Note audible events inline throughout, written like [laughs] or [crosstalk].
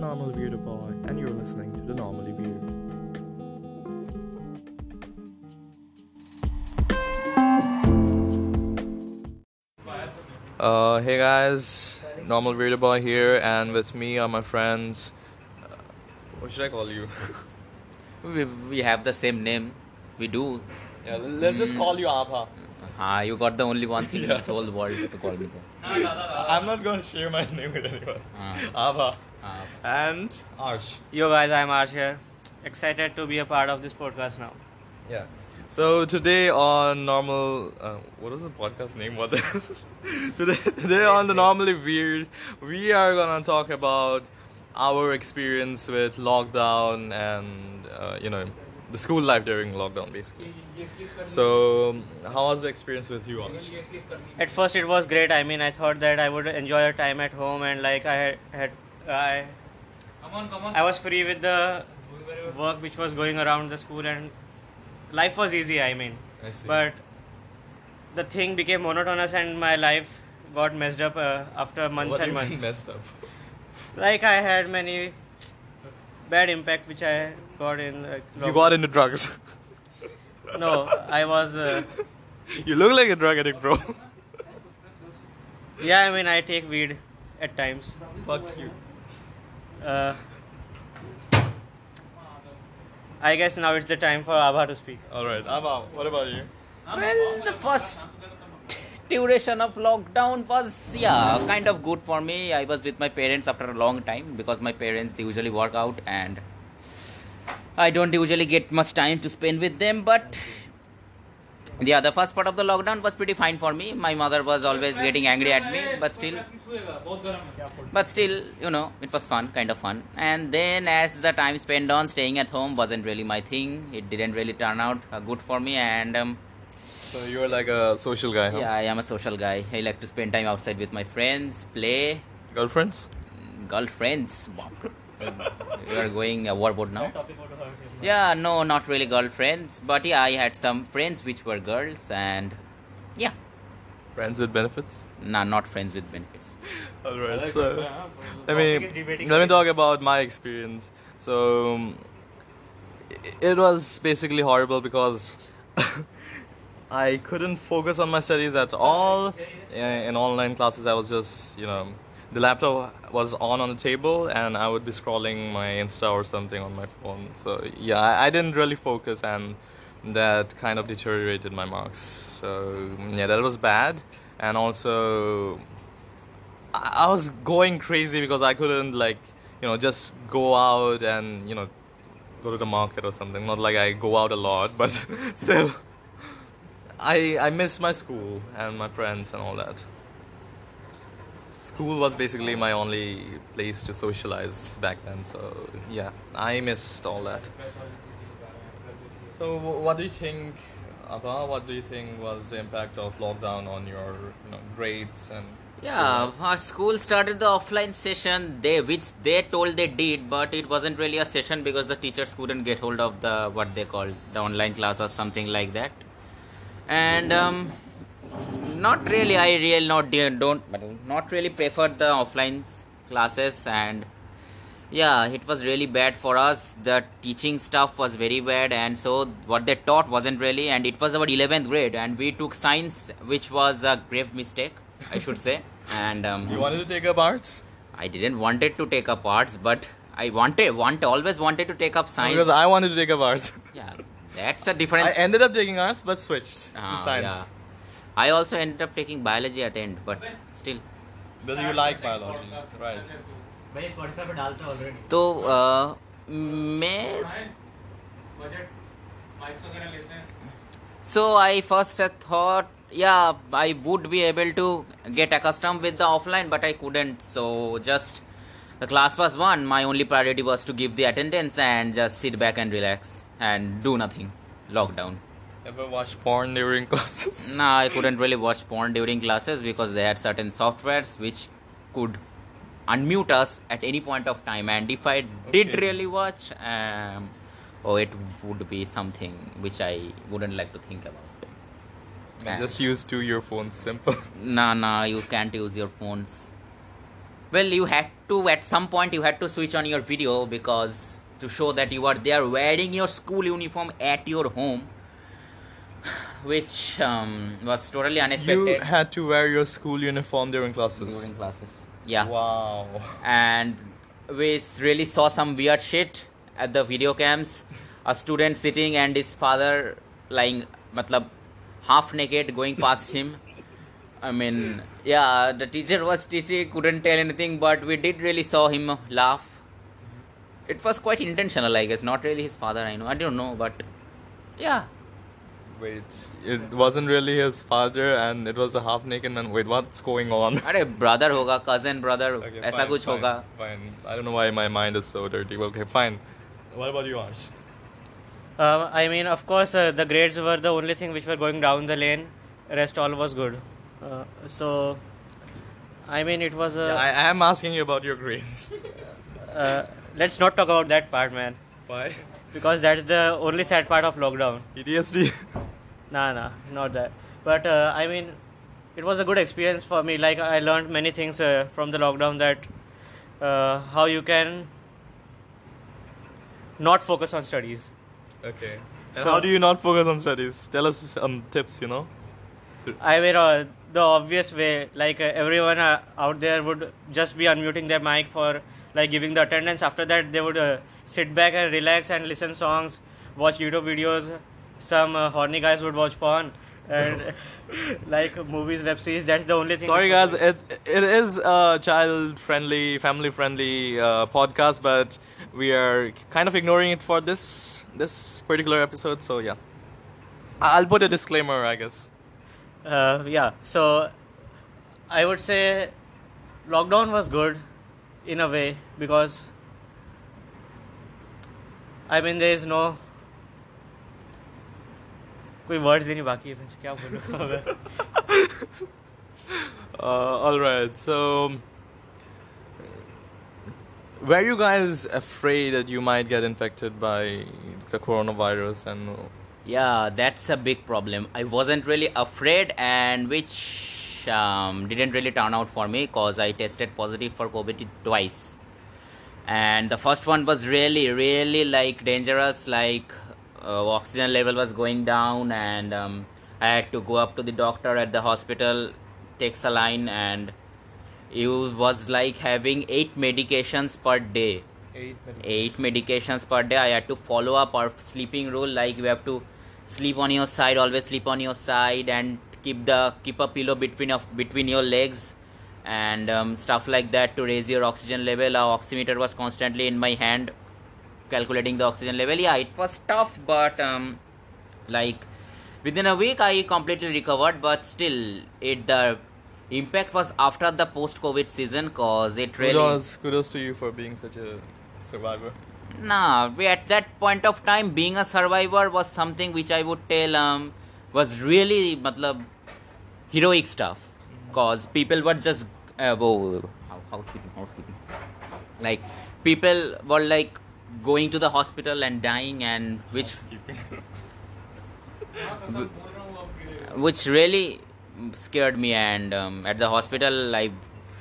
Normal Weirdo Boy, and you're listening to The Normally View. Uh, hey guys, Normal Weirdo Boy here, and with me are my friends. Uh, what should I call you? [laughs] We, we have the same name. We do. yeah, let's just call you Abha. Ah, you got the only one thing in Yeah. this whole world to call me that. [laughs] I'm not gonna share my name with anyone. Ah, Abha. Ah. And Aarsh. Yo guys, I'm Aarsh here. Excited to be a part of this podcast now. Yeah. So today on normal, uh, what is the podcast name? What [laughs] today? Today on the normally weird, we are gonna talk about our experience with lockdown and uh, you know the school life during lockdown, basically. So, how was the experience with you, Aarsh? At first, it was great. I mean, I thought that I would enjoy a time at home and like I had, I, I was free with the work which was going around the school and life was easy. I mean, I see. but the thing became monotonous and my life got messed up uh, after months what and months. messed up? Like I had many bad impact which I got in. Like, You got into drugs. no, I was. Uh, [laughs] you look like a drug addict, bro. yeah, I mean, I take weed at times. Fuck you. Uh, I guess now it's the time for Abha to speak. All right, Abha, what about you? Well, the first duration of lockdown was yeah kind of good for me. I was with my parents after a long time because my parents they usually work out and I don't usually get much time to spend with them. But yeah, the first part of the lockdown was pretty fine for me. My mother was always getting angry at me, but still. but still you know it was fun kind of fun. And then as the time spent on staying at home wasn't really my thing. It didn't really turn out uh, good for me and um, So you're like a social guy, huh? yeah i am a social guy. I like to spend time outside with my friends play. Girlfriends? girlfriends? Wow. [laughs] we are going overboard now yeah no not really girlfriends but yeah i had some friends which were girls and yeah Friends with benefits? nah, not friends with benefits [laughs] All right. So let me Topic is debating let me talk about my experience. So it was basically horrible because [laughs] I couldn't focus on my studies at all. In in online classes, I was just you know the laptop was on on the table and I would be scrolling my Insta or something on my phone. So yeah, I, I didn't really focus and that kind of deteriorated my marks. So yeah, that was bad. And also I I was going crazy because I couldn't like you know just go out and you know go to the market or something. Not like I go out a lot, [laughs] but still, I I miss my school and my friends and all that. School was basically my only place to socialize back then. So yeah, I missed all that. So what do you think? Abha, what do you think was the impact of lockdown on your you know, grades and Yeah, our school started the offline session. They which they told they did, but it wasn't really a session because the teachers couldn't get hold of the what they called the online class or something like that. And um, not really. I really not don't not really preferred the offline classes and yeah it was really bad for us the teaching stuff was very bad and so what they taught wasn't really and it was about 11th grade and we took science which was a grave mistake i should say [laughs] and um, You wanted to take up arts? i didn't wanted to take up arts but i wanted want always wanted to take up science Because I wanted to take up arts. yeah that's a different [laughs] I ended up taking arts but switched to Ah, science. yeah. I also ended up taking biology at end but still But you like biology, right? तो uh, मैं So I first thought, yeah, I would be able to get accustomed with the offline, but I couldn't. So just the class was one. My only priority was to give the attendance and just sit back and relax and do nothing. Lockdown. Ever watch porn during [laughs] classes? Nah, I couldn't really watch porn during classes because they had certain softwares which could unmute us at any point of time. And if I did Okay. really watch, um, oh, it would be something which I wouldn't like to think about. Just use two earphones, simple. [laughs] Nah, nah, you can't use your phones. well you had to at some point you had to switch on your video because to show that you are there wearing your school uniform at your home which um, was totally unexpected. You had to wear your school uniform during classes. during classes. Yeah. Wow. and we really saw some weird shit at the video cams a student sitting and his father lying matlab half naked going past him. I mean yeah the teacher was teaching couldn't tell anything but we did really saw him laugh. It was quite intentional i guess. Not really his father i know. I don't know but yeah Wait, it wasn't really his father, and it was a half naked man. Wait, what's going on? [laughs] अरे brother होगा cousin brother Okay, ऐसा fine, कुछ fine, होगा Fine. I don't know why my mind is so dirty. Okay, fine. What about you, Arsh? Uh, I mean, of course, uh, the grades were the only thing which were going down the lane. Rest all was good. Uh, so, I mean, it was. Uh, I, I am asking you about your grades. [laughs] uh, let's not talk about that part, man, Why? because that's the only sad part of lockdown. PTSD. [laughs] Nah, nah, not that. But uh, I mean, it was a good experience for me. Like I learned many things uh, from the lockdown that uh, how you can not focus on studies. okay. And So- how do you not focus on studies? Tell us some tips. You know. I mean, uh, the obvious way, like uh, everyone uh, out there would just be unmuting their mic for like giving the attendance. After that, they would uh, sit back and relax and listen songs, watch YouTube videos. Some uh, horny guys would watch porn and [laughs] like movies, web series. That's the only thing. Sorry, guys. It it is a child-friendly, family-friendly uh, podcast, but we are kind of ignoring it for this this particular episode. So yeah, I'll put a disclaimer, I guess. Uh, yeah. So I would say lockdown was good in a way because I mean there is no कोई words ही नहीं बाकी है मैं क्या बोलूँ मैं Uh, all right. So, were you guys afraid that you might get infected by the coronavirus? And Yeah, that's a big problem. I wasn't really afraid, and which um, didn't really turn out for me because I tested positive for COVID twice. And the first one was really, really like dangerous. Like uh, oxygen level was going down, and um, I had to go up to the doctor at the hospital, take saline, and it was like having eight medications per day eight medications per day. I had to follow up our sleeping rule, like you have to sleep on your side, always sleep on your side, and keep the keep a pillow between of between your legs, and um, stuff like that to raise your oxygen level. Our oximeter was constantly in my hand, calculating the oxygen level. Yeah, it was tough, but um, like within a week I completely recovered. But still, it the impact was after the post-COVID season, cause it really. kudos, kudos to you for being such a survivor. Nah, we at that point of time, being a survivor was something which I would tell um, was really, matlab, heroic stuff. Cause people were just, uh, whoa, how- housekeeping, housekeeping. Like people were like going to the hospital and dying, and which, [laughs] which really scared me. And um, at the hospital, I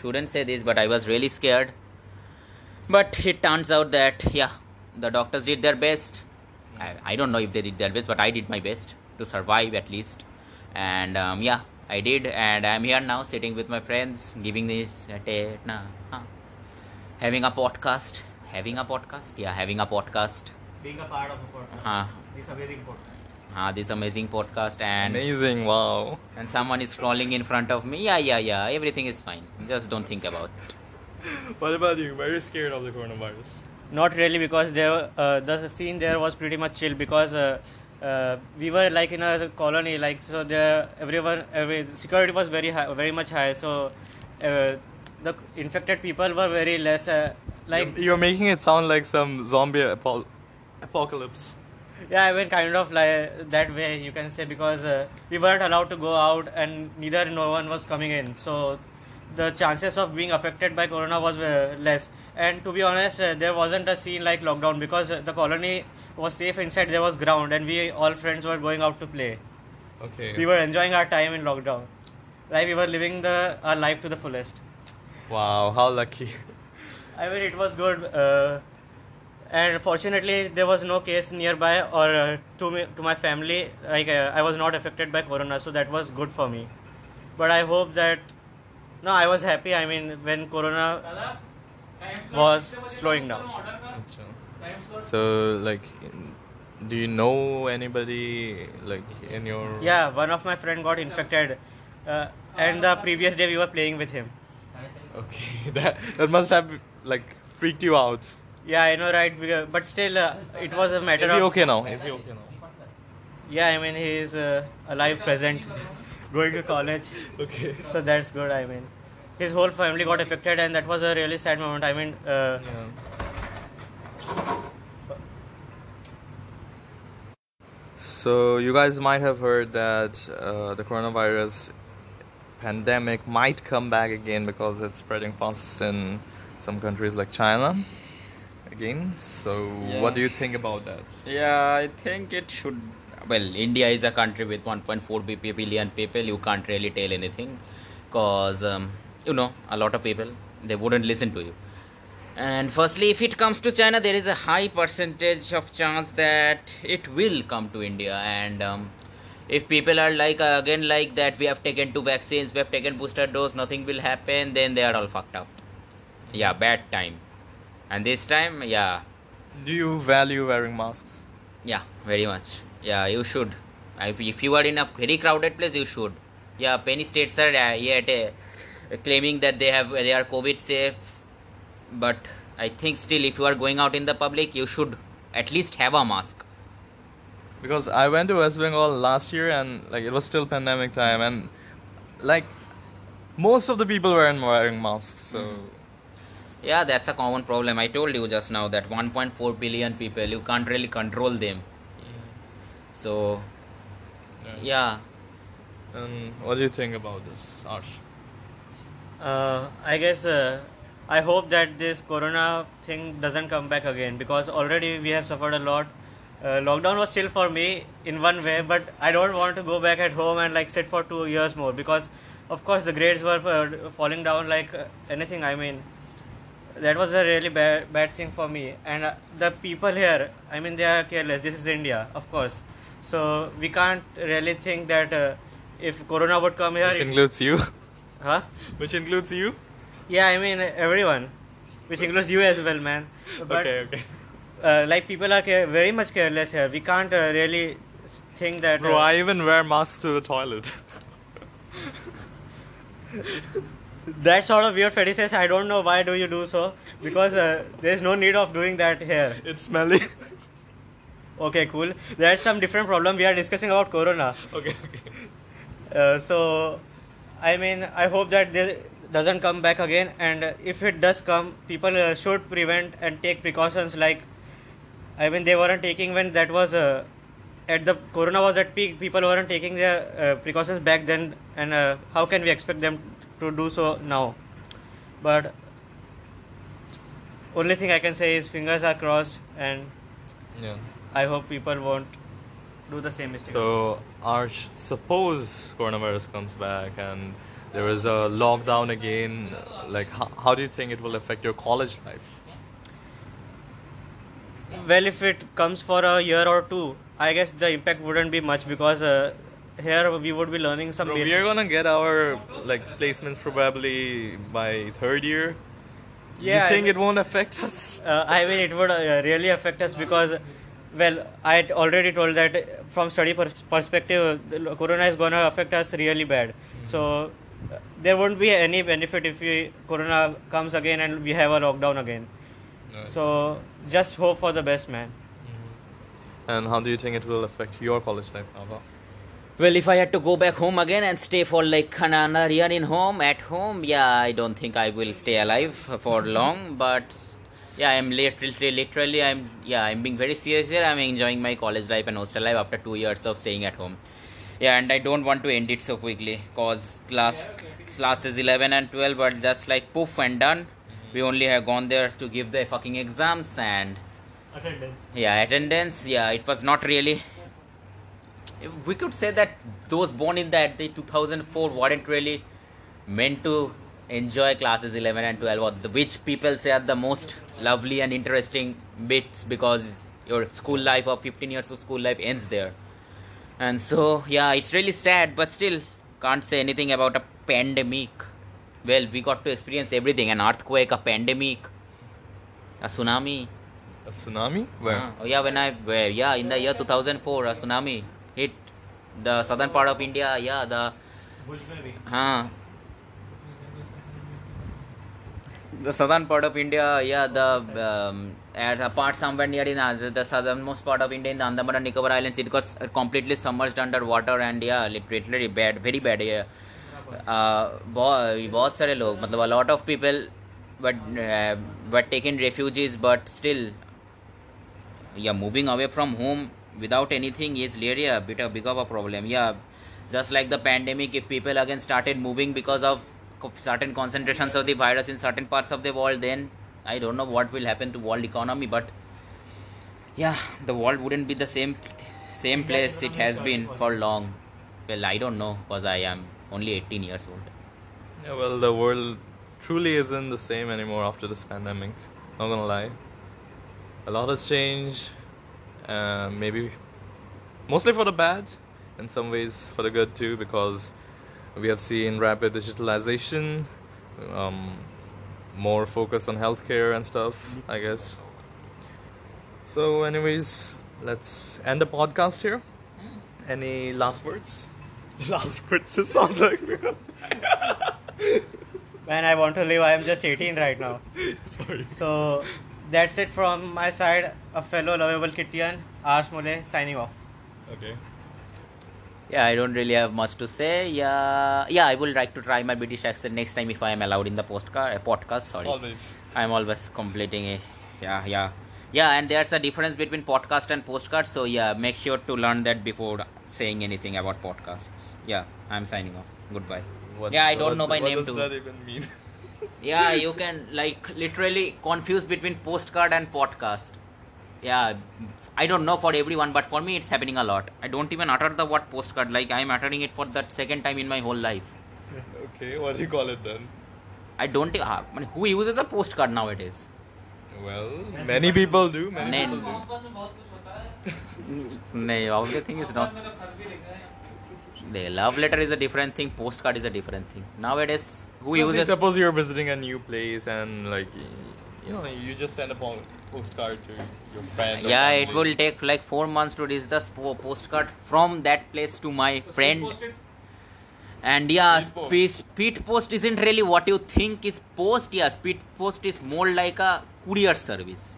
shouldn't say this, but I was really scared. But it turns out that yeah the doctors did their best. I, I don't know if they did their best but i did my best to survive at least. And um, yeah i did and i'm here now sitting with my friends giving this uh, having a podcast having a podcast yeah having a podcast being a part of a podcast. huh. This amazing podcast. huh, this amazing podcast and Amazing! Wow. and someone is crawling in front of me yeah yeah yeah everything is fine just don't think about it [laughs] What about you? Were you scared of the coronavirus? Not really, because there uh, the scene there was pretty much chill because uh, uh, we were like in a colony, like so there everyone every security was very high, very much high. So uh, the infected people were very less. Like you're, you're making it sound like some zombie apo- apocalypse. yeah, I mean kind of like that way you can say because uh, we weren't allowed to go out and neither no one was coming in. So the chances of being affected by corona was uh, less. And to be honest, uh, there wasn't a scene like lockdown because uh, the colony was safe inside. There was ground, and we all friends were going out to play. Okay. We were enjoying our time in lockdown, like we were living the our life to the fullest. Wow, how lucky. [laughs] I mean, it was good. Uh, and fortunately, there was no case nearby or uh, to me, to my family. Like uh, I was not affected by corona, so that was good for me. But I hope that no, I was happy. I mean, when corona was slowing down. So, like, do you know anybody like in your? Yeah, one of my friend got infected, uh, and the previous day we were playing with him. Okay, [laughs] that that must have like freaked you out. Yeah, I know, right? Because- But still, uh, it was a matter Is he of okay now? Is he okay now? yeah. I mean, he is uh, alive, present, [laughs] going to college. Okay. So that's good. I mean, his whole family got affected, and that was a really sad moment. I mean, uh, So you guys might have heard that uh, the coronavirus pandemic might come back again because it's spreading fast in some countries like China again. So what do you think about that? Yeah, I think it should. Well, India is a country with 1.4 billion people. You can't really tell anything, cause um, you know a lot of people they wouldn't listen to you. And firstly, if it comes to China, there is a high percentage of chance that it will come to India. And um, if people are like uh, again like that, we have taken two vaccines, we have taken booster dose, nothing will happen, then they are all fucked up. Yeah, bad time. And this time, yeah, Do you value wearing masks? yeah, very much. Yeah, you should. If, if you are in a very crowded place, you should. Yeah, many states are uh, yet uh, claiming that they have they are COVID safe, but I think still, if you are going out in the public, you should at least have a mask. Because I went to West Bengal last year and like it was still pandemic time and like most of the people weren't wearing masks. So Yeah, that's a common problem. I told you just now that 1.4 billion people, you can't really control them. So, yeah. And what do you think about this, Aarsh? uh, I guess uh, I hope that this corona thing doesn't come back again because already we have suffered a lot. Uh, lockdown was chill for me in one way, but I don't want to go back at home and like sit for two years more because, of course, the grades were uh, falling down like uh, anything. I mean, that was a really bad bad thing for me. And uh, the people here, I mean, they are careless. This is India, of course. So we can't really think that uh, if corona would come here, Which includes you. huh? [laughs] Which includes you. Yeah, I mean everyone, which includes you as well, man. [laughs] But okay, okay. uh, like people are care- very much careless here. We can't uh, really think that. Bro, uh, I even wear masks to the toilet. [laughs] that sort of weird fetishes. I don't know why do you do so because uh, there is no need of doing that here. it's smelly. Okay, cool. There's some different problem. We are discussing about corona. okay, okay. Uh, so, I mean, I hope that this doesn't come back again. And if it does come, people uh, should prevent and take precautions. Like, I mean, they weren't taking when that was uh, at the corona was at peak. People weren't taking their uh, precautions back then. And uh, how can we expect them to do so now? But only thing I can say is fingers are crossed, and Yeah. I hope people won't do the same mistake. So, Aarsh, suppose coronavirus comes back and there is a lockdown again. Like, how, how do you think it will affect your college life? Well, if it comes for a year or two, I guess the impact wouldn't be much because uh, here we would be learning some Bro, we are gonna get our like placements probably by third year. Yeah, you think I- it won't affect us? [laughs] Uh, I mean, it would uh, really affect us because, well, I already told that from study pers- perspective, the corona is gonna affect us really bad. So uh, there won't be any benefit if we corona comes again and we have a lockdown again. So just hope for the best, man. And how do you think it will affect your college life, Nava? Well, if I had to go back home again and stay for like another year in home, at home, yeah, I don't think I will stay alive for long. But yeah, I'm literally, literally, I'm yeah, I'm being very serious here. I'm enjoying my college life and hostel life after two years of staying at home. Yeah, and I don't want to end it so quickly cause class classes 11 and 12 are just like poof and done. We only have gone there to give the fucking exams and Attendance. yeah, attendance. Yeah, it was not really. We could say that those born in that the 2004 weren't really meant to enjoy classes 11 and 12 or the, which people say are the most lovely and interesting bits because your school life of 15 years of school life ends there and so yeah it's really sad but still can't say anything about a pandemic well we got to experience everything an earthquake a pandemic a tsunami A tsunami? Where? Ah, oh yeah when i where, yeah in the year 2004 a tsunami hit the southern part of india yeah the huh the southern part of India, yeah, the um, at a part somewhere near in uh, the, the southernmost part of India in the Andaman and Nicobar Islands, it got completely submerged under water and yeah, literally bad, very bad. Yeah, uh, बहुत बहुत सारे लोग मतलब a lot of people but uh, were taken refugees but still yeah moving away from home without anything is really a bit of big of a problem yeah just like the pandemic if people again started moving because of certain concentrations of the virus in certain parts of the world then i don't know what will happen to world economy but yeah the world wouldn't be the same same place it has been for long well i don't know because i am only 18 years old Yeah, well, the world truly isn't the same anymore after this pandemic. Not gonna lie. A lot has changed. Uh, maybe mostly for the bad, in some ways for the good too, because we have seen rapid digitalization, um, more focus on healthcare and stuff, I guess. So, anyways, let's end the podcast here. Any last words? [laughs] Last words. It sounds like [laughs] Man, I want to live. I am just 18 right now. [laughs] sorry. So that's it from my side. A fellow lovable KIITian, Aarsh Mole, signing off. Okay. yeah i don't really have much to say yeah yeah i will like to try my british accent next time if i am allowed in the postcard uh, podcast sorry Always. i'm always completing a yeah yeah yeah and there's a difference between podcast and postcard. so yeah make sure to learn that before saying anything about podcasts yeah i'm signing off goodbye What, yeah i don't what- know my what name does too that even mean? [laughs] yeah you can like literally confuse between postcard and podcast yeah i don't know for everyone but for me it's happening a lot i don't even utter the word postcard like i'm uttering it for the second time in my whole life okay, what do you call it then? i don't uh, who uses a postcard nowadays Well, many people do. Many Then- people do. no all the thing is not the love letter is a different thing postcard is a different thing nowadays who Because uses Suppose you're visiting a new place and like you know you just send a postcard to your friend. yeah it will take like four months to reach the postcard from that place to my friend and yeah Speed post. speed, speed post isn't really what you think is post yeah speed post is more like a courier service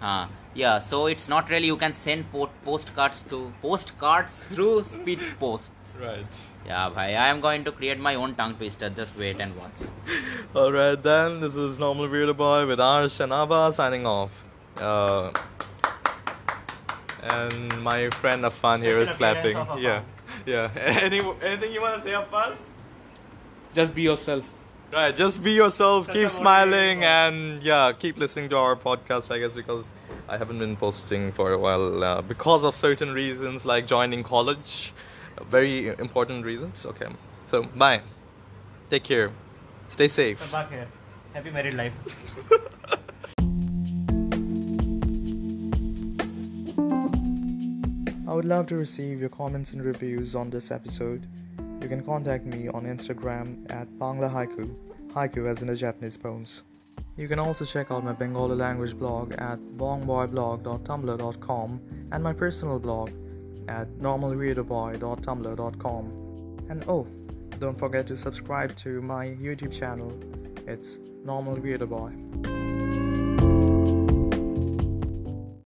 uh, yeah so it's not really you can send po- postcards to postcards through speed posts Right. yeah bhai, i am going to create my own tongue twister just wait and watch [laughs] All right then. This is normal weirdo boy with Aarsh and Abha signing off. Uh, and my friend Afan here is clapping. Yeah, [laughs] yeah. [laughs] Any anything you want to say, Afan? Just be yourself. Right, just be yourself, Such keep smiling, motivating and yeah, keep listening to our podcast, I guess, because I haven't been posting for a while uh, because of certain reasons like joining college. Very important reasons. Okay, so bye. Take care. Stay safe. Sabak here. Happy married life. [laughs] I would love to receive your comments and reviews on this episode. You can contact me on Instagram at Bangla Haiku, haiku as in the Japanese poems. You can also check out my Bengali language blog at bongboyblog.tumblr.com and my personal blog at normalreaderboy.tumblr.com. And oh, don't forget to subscribe to my YouTube channel. It's Normal Weirdo Boy.